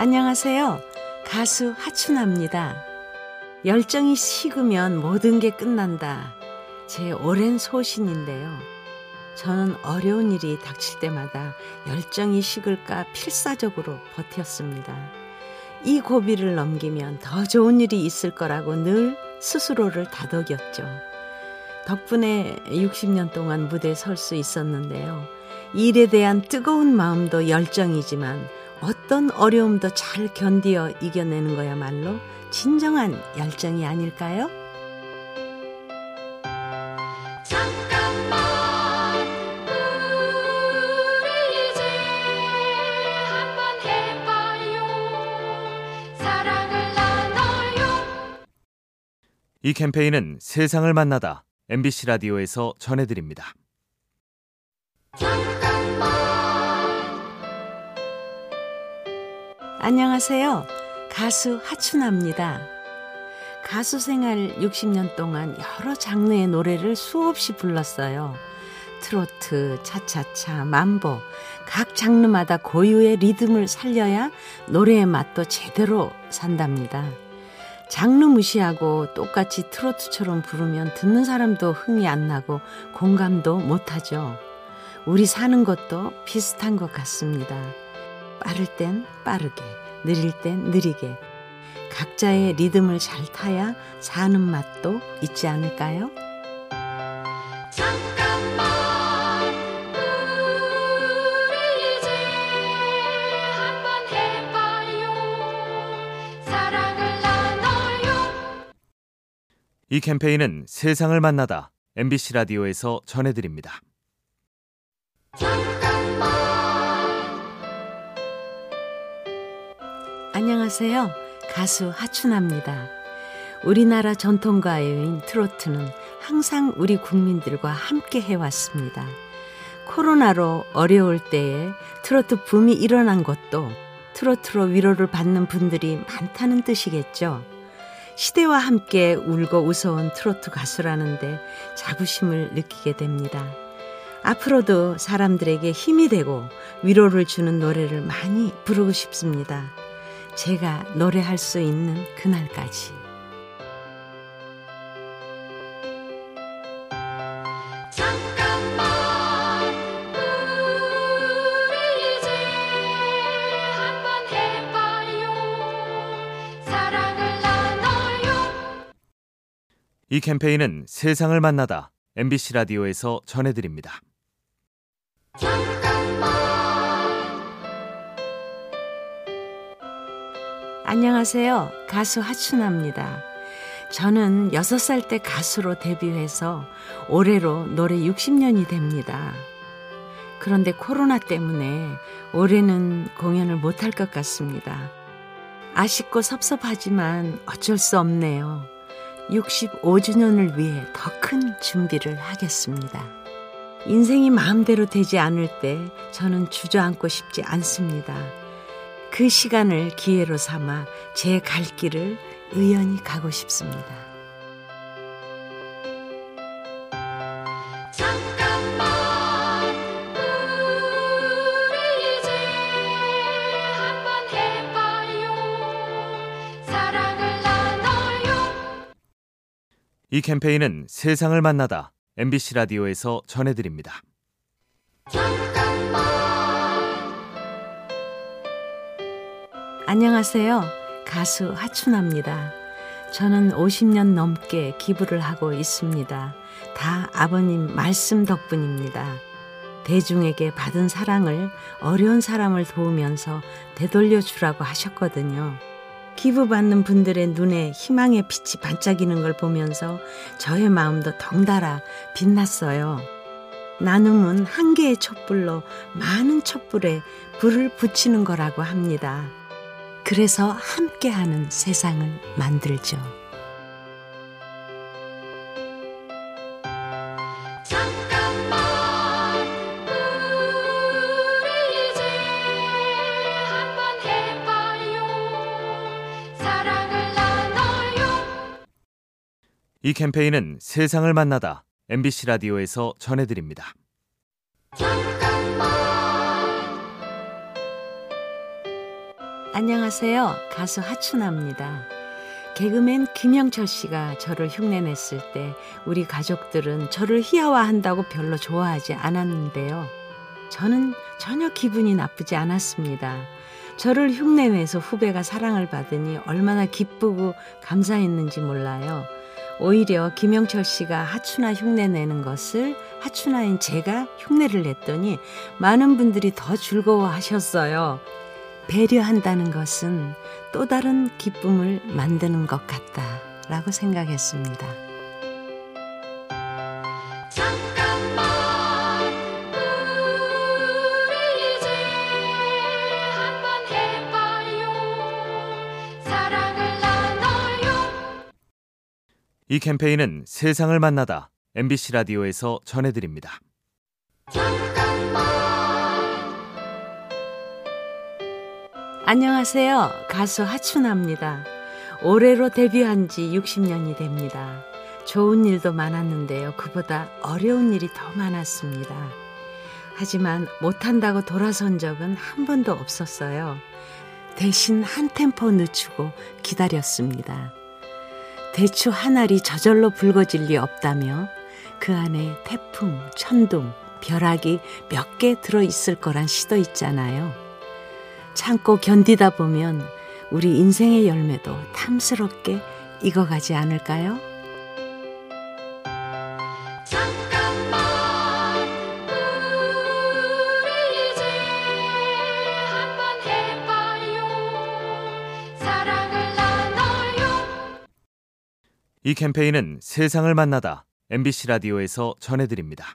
안녕하세요. 가수 하춘아입니다. 열정이 식으면 모든 게 끝난다. 제 오랜 소신인데요. 저는 어려운 일이 닥칠 때마다 열정이 식을까 필사적으로 버텼습니다. 이 고비를 넘기면 더 좋은 일이 있을 거라고 늘 스스로를 다독였죠. 덕분에 60년 동안 무대에 설 수 있었는데요. 일에 대한 뜨거운 마음도 열정이지만 어떤 어려움도 잘 견디어 이겨내는 거야말로 진정한 열정이 아닐까요? 잠깐만 우리 이제 한번 해봐요 사랑을 나눠요 이 캠페인은 세상을 만나다 MBC 라디오에서 전해드립니다. 잠깐 안녕하세요. 가수 하춘아입니다. 가수 생활 60년 동안 여러 장르의 노래를 수없이 불렀어요. 트로트, 차차차, 만보, 각 장르마다 고유의 리듬을 살려야 노래의 맛도 제대로 산답니다. 장르 무시하고 똑같이 트로트처럼 부르면 듣는 사람도 흥이 안 나고 공감도 못하죠. 우리 사는 것도 비슷한 것 같습니다. 빠를 땐 빠르게, 느릴 땐 느리게. 각자의 리듬을 잘 타야 사는 맛도 있지 않을까요? 잠깐만 우리 이제 한번 해봐요 사랑을 나눠요 이 캠페인은 세상을 만나다 MBC 라디오에서 전해드립니다. 안녕하세요. 가수 하춘아입니다. 우리나라 전통가요인 트로트는 항상 우리 국민들과 함께 해왔습니다. 코로나로 어려울 때에 트로트 붐이 일어난 것도 트로트로 위로를 받는 분들이 많다는 뜻이겠죠. 시대와 함께 울고 웃어온 트로트 가수라는데 자부심을 느끼게 됩니다. 앞으로도 사람들에게 힘이 되고 위로를 주는 노래를 많이 부르고 싶습니다. 제가 노래할 수 있는 그날까지. 이 캠페인은 세상을 만나다 MBC 라디오에서 전해드립니다. 안녕하세요. 가수 하춘아입니다. 저는 6살 때 가수로 데뷔해서 올해로 노래 60년이 됩니다. 그런데 코로나 때문에 올해는 공연을 못할 것 같습니다. 아쉽고 섭섭하지만 어쩔 수 없네요. 65주년을 위해 더 큰 준비를 하겠습니다. 인생이 마음대로 되지 않을 때 저는 주저앉고 싶지 않습니다. 그 시간을 기회로 삼아 제 갈 길을 의연히 가고 싶습니다. 잠깐만 우리 이제 한번 해봐요 사랑을 나눠요 이 캠페인은 세상을 만나다 MBC 라디오에서 전해드립니다. 잠깐 안녕하세요. 가수 하춘아입니다. 저는 50년 넘게 기부를 하고 있습니다. 다 아버님 말씀 덕분입니다. 대중에게 받은 사랑을 어려운 사람을 도우면서 되돌려 주라고 하셨거든요. 기부받는 분들의 눈에 희망의 빛이 반짝이는 걸 보면서 저의 마음도 덩달아 빛났어요. 나눔은 한 개의 촛불로 많은 촛불에 불을 붙이는 거라고 합니다. 그래서 함께하는 세상을 만들죠. 잠깐만 우리 이제 한번 해봐요 사랑을 나눠요 이 캠페인은 세상을 만나다 MBC 라디오에서 전해드립니다. 안녕하세요. 가수 하춘아입니다. 개그맨 김영철 씨가 저를 흉내냈을 때 우리 가족들은 저를 희화화한다고 별로 좋아하지 않았는데요. 저는 전혀 기분이 나쁘지 않았습니다. 저를 흉내내서 후배가 사랑을 받으니 얼마나 기쁘고 감사했는지 몰라요. 오히려 김영철 씨가 하춘아 흉내 내는 것을 하춘아인 제가 흉내를 냈더니 많은 분들이 더 즐거워하셨어요. 배려한다는 것은 또 다른 기쁨을 만드는 것 같다라고 생각했습니다. 잠깐만 우리 이제 한번 해봐요 사랑을 나눠요 이 캠페인은 세상을 만나다 MBC 라디오에서 전해드립니다. 잠깐 안녕하세요. 가수 하춘아입니다. 올해로 데뷔한 지 60년이 됩니다. 좋은 일도 많았는데요. 그보다 어려운 일이 더 많았습니다. 하지만 못한다고 돌아선 적은 한 번도 없었어요. 대신 한 템포 늦추고 기다렸습니다. 대추 한 알이 저절로 붉어질 리 없다며 그 안에 태풍, 천둥, 벼락이 몇 개 들어 있을 거란 시도 있잖아요. 참고 견디다 보면 우리 인생의 열매도 탐스럽게 익어가지 않을까요? 잠깐만 우리 이제 한번 해봐요 사랑을 나눠요 이 캠페인은 세상을 만나다 MBC 라디오에서 전해드립니다.